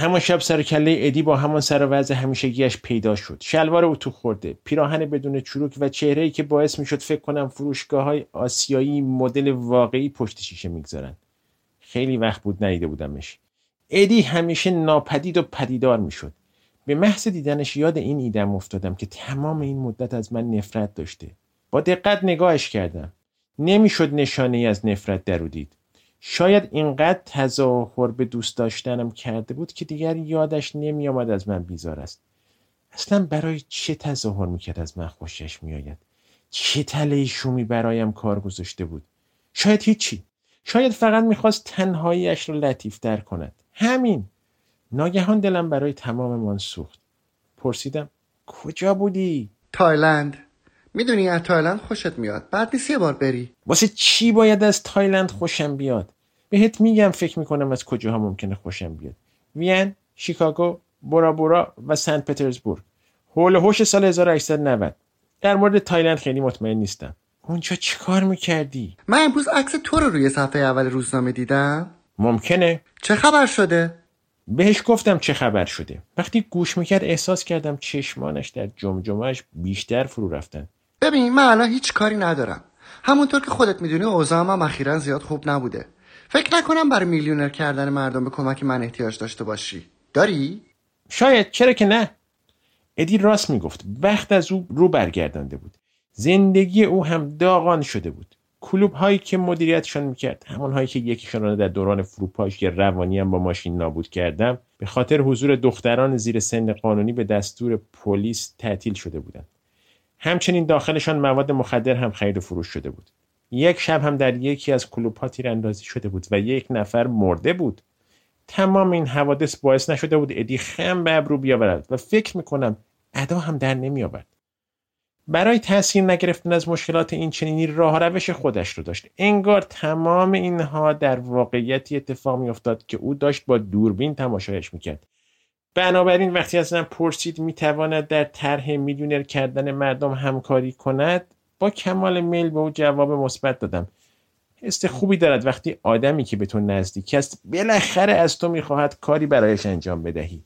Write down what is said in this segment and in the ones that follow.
همان شب سر کله ادی با همان سر وضع همیشگیش پیدا شد. شلوار اتو خورده. پیراهن بدون چروک و چهره‌ای که باعث می‌شد فکر کنم فروشگاه های آسیایی مدل واقعی پشت شیشه می‌گذارن. خیلی وقت بود ندیده بودمش. ادی همیشه ناپدید و پدیدار می‌شد. به محض دیدنش یاد این ایدم افتادم که تمام این مدت از من نفرت داشته. با دقت نگاهش کردم. نمی‌شد نشانه ای از نفرت درو دید. شاید اینقدر تظاهر به دوست داشتنم کرده بود که دیگر یادش نمیآمد از من بیزار است. اصلا برای چه تظاهر می‌کرد از من خوشش میآید؟ چه تله شومی برایم کار گذاشته بود؟ شاید هیچی. شاید فقط می‌خواست تنهاییش را لطیفتر کند. همین. ناگهان دلم برای تمام سوخت. پرسیدم کجا بودی؟ تایلند. می‌دونی از تایلند خوشت میاد. بد نیست یه بار بری. واسه چی باید از تایلند خوشم بیاد؟ بهت میگم فکر می‌کنم از کجاها ممکنه خوشم بیاد. وین شیکاگو بورا بورا و سنت پترزبورگ. حول هوش سال 1890 در مورد تایلند خیلی مطمئن نیستم. اونجا چیکار می‌کردی؟ من امروز عکس تو رو روی صفحه اول روزنامه دیدم. ممکنه. چه خبر شده؟ بهش گفتم چه خبر شده. وقتی گوش می‌کرد احساس کردم چشمانش در جمجمهش بیشتر فرو رفتن. ببین من الان هیچ کاری ندارم. همونطور که خودت می‌دونی اوضاعم هم اخیرا زیاد خوب نبوده. فکر نکنم برای میلیونر کردن مردم به کمک من احتیاج داشته باشی. داری؟ شاید چرا که نه. ادی راست می‌گفت. وقت از او رو برگردانده بود. زندگی او هم داغان شده بود. کلوب هایی که مدیریتشان می‌کرد همان هایی که یکیشان را در دوران فروپاشی روانی هم با ماشین نابود کردم به خاطر حضور دختران زیر سن قانونی به دستور پلیس تعطیل شده بودند. همچنین داخلشان مواد مخدر هم خرید و فروش شده بود. یک شب هم در یکی از کلوب ها تیراندازی شده بود و یک نفر مرده بود. تمام این حوادث باعث نشده بود ادی خم به ابرو بیاورد و فکر می‌کنم ادا هم در نمیآورد. برای تاثیر نگرفتن از مشکلات این چنینی راه روش خودش رو داشت. انگار تمام اینها در واقعیتی اتفاق میافتاد که او داشت با دوربین تماشایش می‌کرد. بنابراین وقتی از من پرسید می‌تواند در طرح میلیونر کردن مردم همکاری کند با کمال میل به او جواب مثبت دادم. حس خوبی دارد وقتی آدمی که به تو نزدیک است بالاخره از تو می‌خواهد کاری برایش انجام بدهی.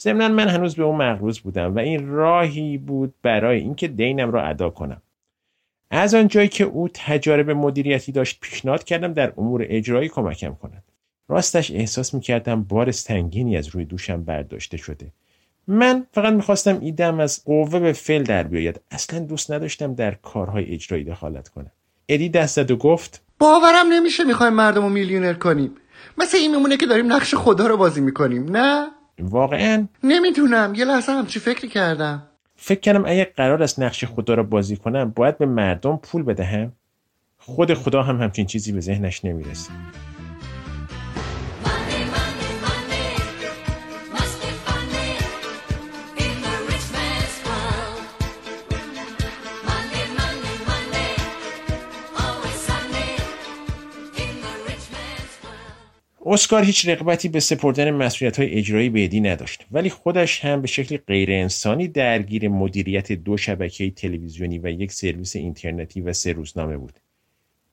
ضمنا من هنوز به اون مغروز بودم و این راهی بود برای اینکه دینم را ادا کنم. از آنجایی که او تجارب مدیریتی داشت پیشنهاد کردم در امور اجرایی کمکم کند. راستش احساس می‌کردم بار سنگینی از روی دوشم برداشته شده. من فقط می‌خواستم ایدم از قوه به فعل در بیاید. اصلا دوست نداشتم در کارهای اجرایی دخالت کنم. ادی دست زد و گفت باورم نمیشه می‌خوایم مردم رو میلیونر کنیم. مثل این میمونه که داریم نقش خدا رو بازی می‌کنیم نه؟ واقعا؟ نمی‌دونم. یه لحظه همچی فکری کردم؟ فکر کردم اگه قرار است نقش خدا را بازی کنم باید به مردم پول بدهم. خود خدا هم همچین چیزی به ذهنش نمی‌رسه. اسکار هیچ رغبتی به سپردن مسئولیت های اجرایی به ادی نداشت ولی خودش هم به شکل غیر انسانی درگیر مدیریت دو شبکه تلویزیونی و یک سرویس اینترنتی و سه روزنامه بود.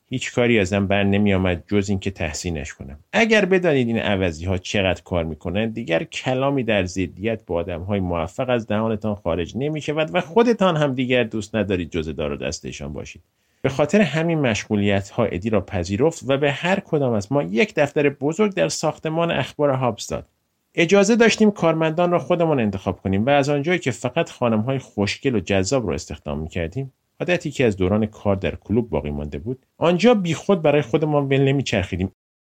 هیچ کاری ازم بر نمی آمد جز اینکه تحسینش کنم. اگر بدانید این عوضی ها چقدر کار می‌کنند دیگر کلامی در ضدیت با آدم های موفق از دهانتان خارج نمی شود و خودتان هم دیگر دوست ندارید جز دار و دستشان باشید. به خاطر همین مشغولیت ها ادی را پذیرفت و به هر کدام از ما یک دفتر بزرگ در ساختمان اخبار هابز داد. اجازه داشتیم کارمندان را خودمان انتخاب کنیم و از آنجایی که فقط خانم های خوشگل و جذاب را استخدام می کردیم عادتی که از دوران کار در کلوب باقی مانده بود آنجا بیخود برای خودمان ول نمیچرخیدیم.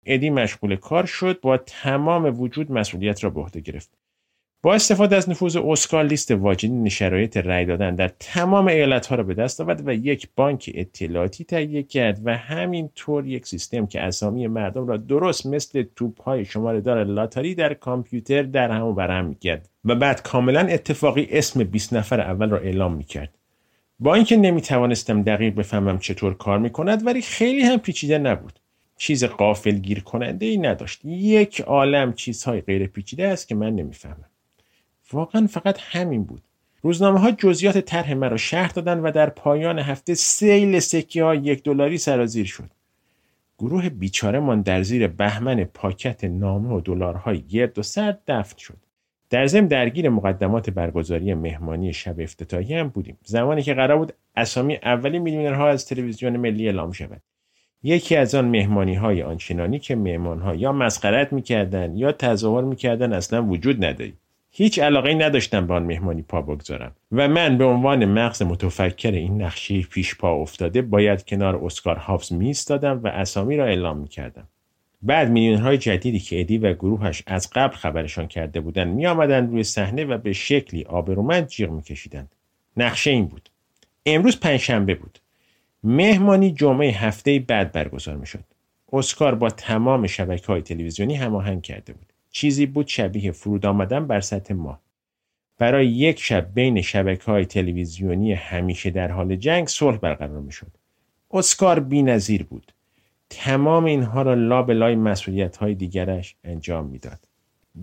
ادی مشغول کار شد با تمام وجود مسئولیت را به عهده گرفت. با استفاده از نفوذ اسکار لیست واجدین شرایط رأی دادن در تمام ایالتها را به دست آورد و یک بانک اطلاعاتی تهیه کرد و همین طور یک سیستم که اسامی مردم را درست مثل توپ های شماره دار لاتاری در کامپیوتر در هم برهم می‌کرد و بعد کاملا اتفاقی اسم 20 نفر اول را اعلام می‌کرد. با اینکه نمی‌توانستم دقیق بفهمم چطور کار می‌کند ولی خیلی هم پیچیده نبود. چیز قافل گیر کننده ای نداشت. یک عالم چیزهای غیر پیچیده است که من نمی‌فهمم. واقعا فقط همین بود. روزنامه ها جزئیات طرح مرا شهر دادن و در پایان هفته سیل سکه ها یک دلاری سرازیر شد. گروه بیچارهمان در زیر بهمن پاکت نامه و دلارهای گرد و سرد دفن شد. در ضمن درگیر مقدمات برگزاری مهمانی شب افتتاحی هم بودیم. زمانی که قرار بود اسامی اولین میلیونرها از تلویزیون ملی اعلام شود. یکی از آن مهمانی های آنچنانی که مهمان ها یا مسخرت می‌کردن یا تظاهر می‌کردن اصلا وجود نداری هیچ علاقه نداشتم به آن مهمانی پا بگذارم و من به عنوان مغز متفکر این نقشه پیش پا افتاده باید کنار اسکار هافز می و اسامی را اعلام می کردم. بعد میلیون های جدیدی که ادی و گروهش از قبل خبرشان کرده بودند می آمدند روی صحنه و به شکلی آبرومند جیغ می کشیدند. نقشه این بود. امروز پنجشنبه بود. مهمانی جمعه هفته بعد برگزار می شد. اسکار با تمام شبکه های تلویزیونی هماهنگ کرده بود. چیزی بود شبیه فرود آمدن بر سطح ماه. برای یک شب بین شبکه های تلویزیونی همیشه در حال جنگ صلح برقرار می شد. اسکار بی نظیر بود. تمام اینها را لا به لای مسئولیت های دیگرش انجام می‌داد.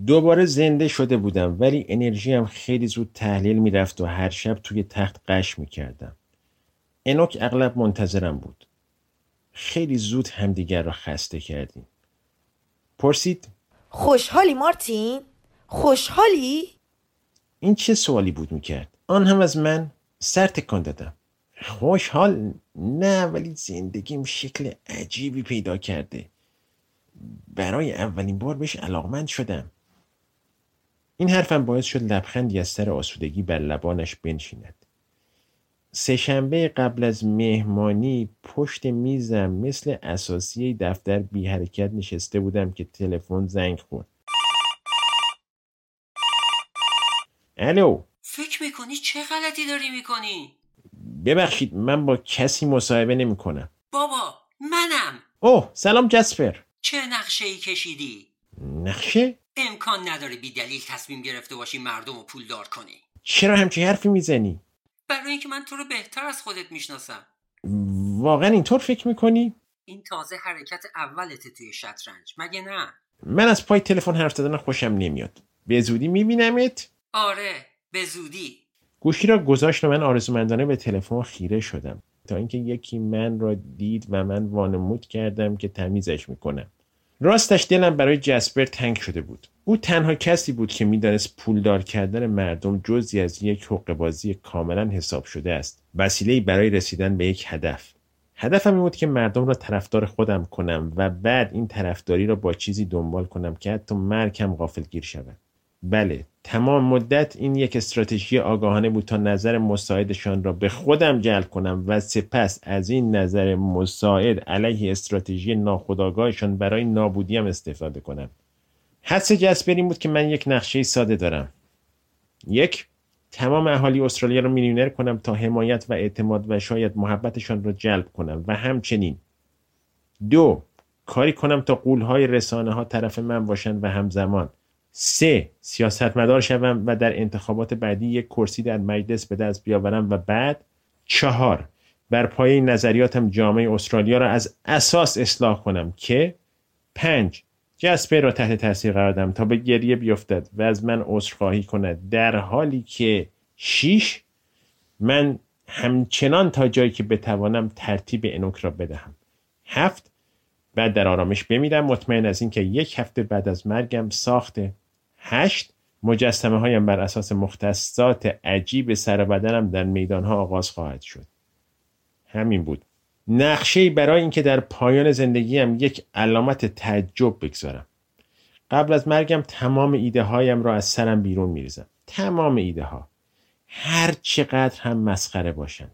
دوباره زنده شده بودم ولی انرژی خیلی زود تحلیل می‌رفت و هر شب توی تخت قش می‌کردم. انوک اغلب منتظرم بود. خیلی زود همدیگر را خسته کردیم. پرسید خوشحالی مارتین؟ خوشحالی؟ این چه سوالی بود می‌کرد؟ آن هم از من سر تکان دادم. خوشحال نه ولی زندگیم شکل عجیبی پیدا کرده برای اولین بار بهش علاقمند شدم این حرفم باعث شد لبخندی از سر آسودگی بر لبانش بنشیند سهشنبه قبل از مهمانی پشت میزم مثل اساسی دفتر بی حرکت نشسته بودم که تلفن زنگ خورد الو فکر می‌کنی چه غلطی داری می‌کنی؟ ببخشید من با کسی مصاحبه نمی کنم بابا منم اوه سلام جسپر چه نقشه ای کشیدی؟ نقشه؟ امکان نداره بی دلیل تصمیم گرفته باشی مردم رو پولدار کنی چرا همچین حرفی می‌زنی؟ برای اینکه من تو رو بهتر از خودت می‌شناسم. واقعا اینطور فکر می‌کنی؟ این تازه حرکت اولته توی شطرنج. مگه نه؟ من از پای تلفن حرف زدن خوشم نمیاد. به زودی میبینمت؟ آره به زودی. گوشی را گذاشت و من آرزومندانه به تلفن خیره شدم. تا اینکه یکی من را دید و من وانمود کردم که تمیزش می‌کنم. راستش دلم برای جسپر تنگ شده بود. او تنها کسی بود که می‌دانست پولدار کردن مردم جزی از یک حقوق بازی کاملا حساب شده است. وسیله برای رسیدن به یک هدف. هدفم این بود که مردم را طرفدار خودم کنم و بعد این طرفداری را با چیزی دنبال کنم که حتی مرکم غافلگیر شود. بله تمام مدت این یک استراتژی آگاهانه بود تا نظر مساعدشان را به خودم جلب کنم و سپس از این نظر مساعد علیه استراتژی ناخودآگاهشان برای نابودیم استفاده کنم. حدس جسپر این بود که من یک نقشه ساده دارم. یک تمام اهالی استرالیا را میلیونر کنم تا حمایت و اعتماد و شاید محبتشان را جلب کنم و همچنین. دو کاری کنم تا قولهای رسانه ها طرف من باشند و همزمان. سه سیاستمدار شوم و در انتخابات بعدی یک کرسی در مجلس به دست بیاورم و بعد. چهار بر پایه نظریاتم جامعه استرالیا را از اساس اصلاح کنم که پنج جسپه را تحت تاثیر قرار دم تا به گریه بیفتد و از من عذرخواهی کند. در حالی که شیش من همچنان تا جایی که بتوانم ترتیب انوک را بدهم. هفت بعد در آرامش بمیرم. مطمئن از اینکه یک هفته بعد از مرگم ساخت. هشت مجسمه هایم بر اساس مختصات عجیب سر بدنم در میدان ها آغاز خواهد شد. همین بود. نقشه برای اینکه در پایان زندگیم یک علامت تعجب بگذارم. قبل از مرگم تمام ایده هایم را از سرم بیرون میریزم. تمام ایده ها هر چقدر هم مسخره باشند.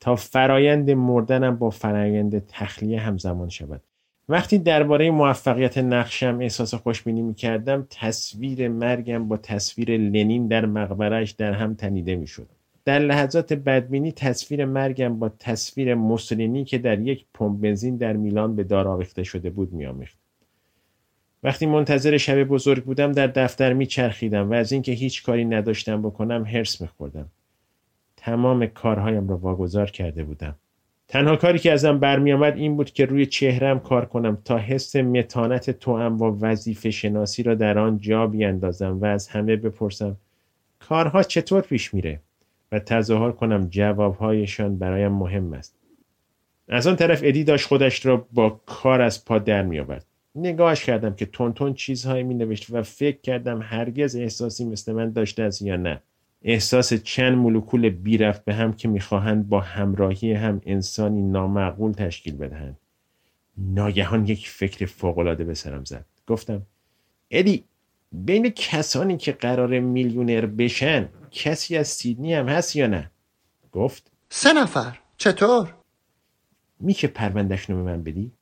تا فرایند مردنم با فرایند تخلیه همزمان شود. وقتی درباره موفقیت نقشم احساس خوشبینی می کردم تصویر مرگم با تصویر لنین در مقبرش در هم تنیده می شد. در لحظات بدبینی تصویر مرگم با تصویر موسولینی که در یک پمپ بنزین در میلان به دار آویخته شده بود میآمیخت. وقتی منتظر شب بزرگ بودم در دفتر میچرخیدم و از اینکه هیچ کاری نداشتم بکنم هرس میخوردم. تمام کارهایم را واگذار کرده بودم. تنها کاری که ازم برمیآمد این بود که روی چهرم کار کنم تا حس متانت توام و وظیفه شناسی را در آن جا بیاندازم و از همه بپرسم کارها چطور پیش میره؟ و تظاهر کنم جوابهایشان برایم مهم است. از آن طرف ادی داشت خودش را با کار از پا در می آورد نگاهش کردم که تون تون چیزهایی می نوشت و فکر کردم هرگز احساسی مثل من داشته است یا نه. احساس چند مولکول بیرفت به هم که می‌خواهند با همراهی هم انسانی نامعقول تشکیل بدهند. ناگهان یک فکر فوقالعاده به سرم زد. گفتم ادی بین کسانی که قرار میلیونر بشن کسی از سیدنی هم هست یا نه؟ گفت. سه نفر. چطور؟ میشه پروندهشون رو به من بدی؟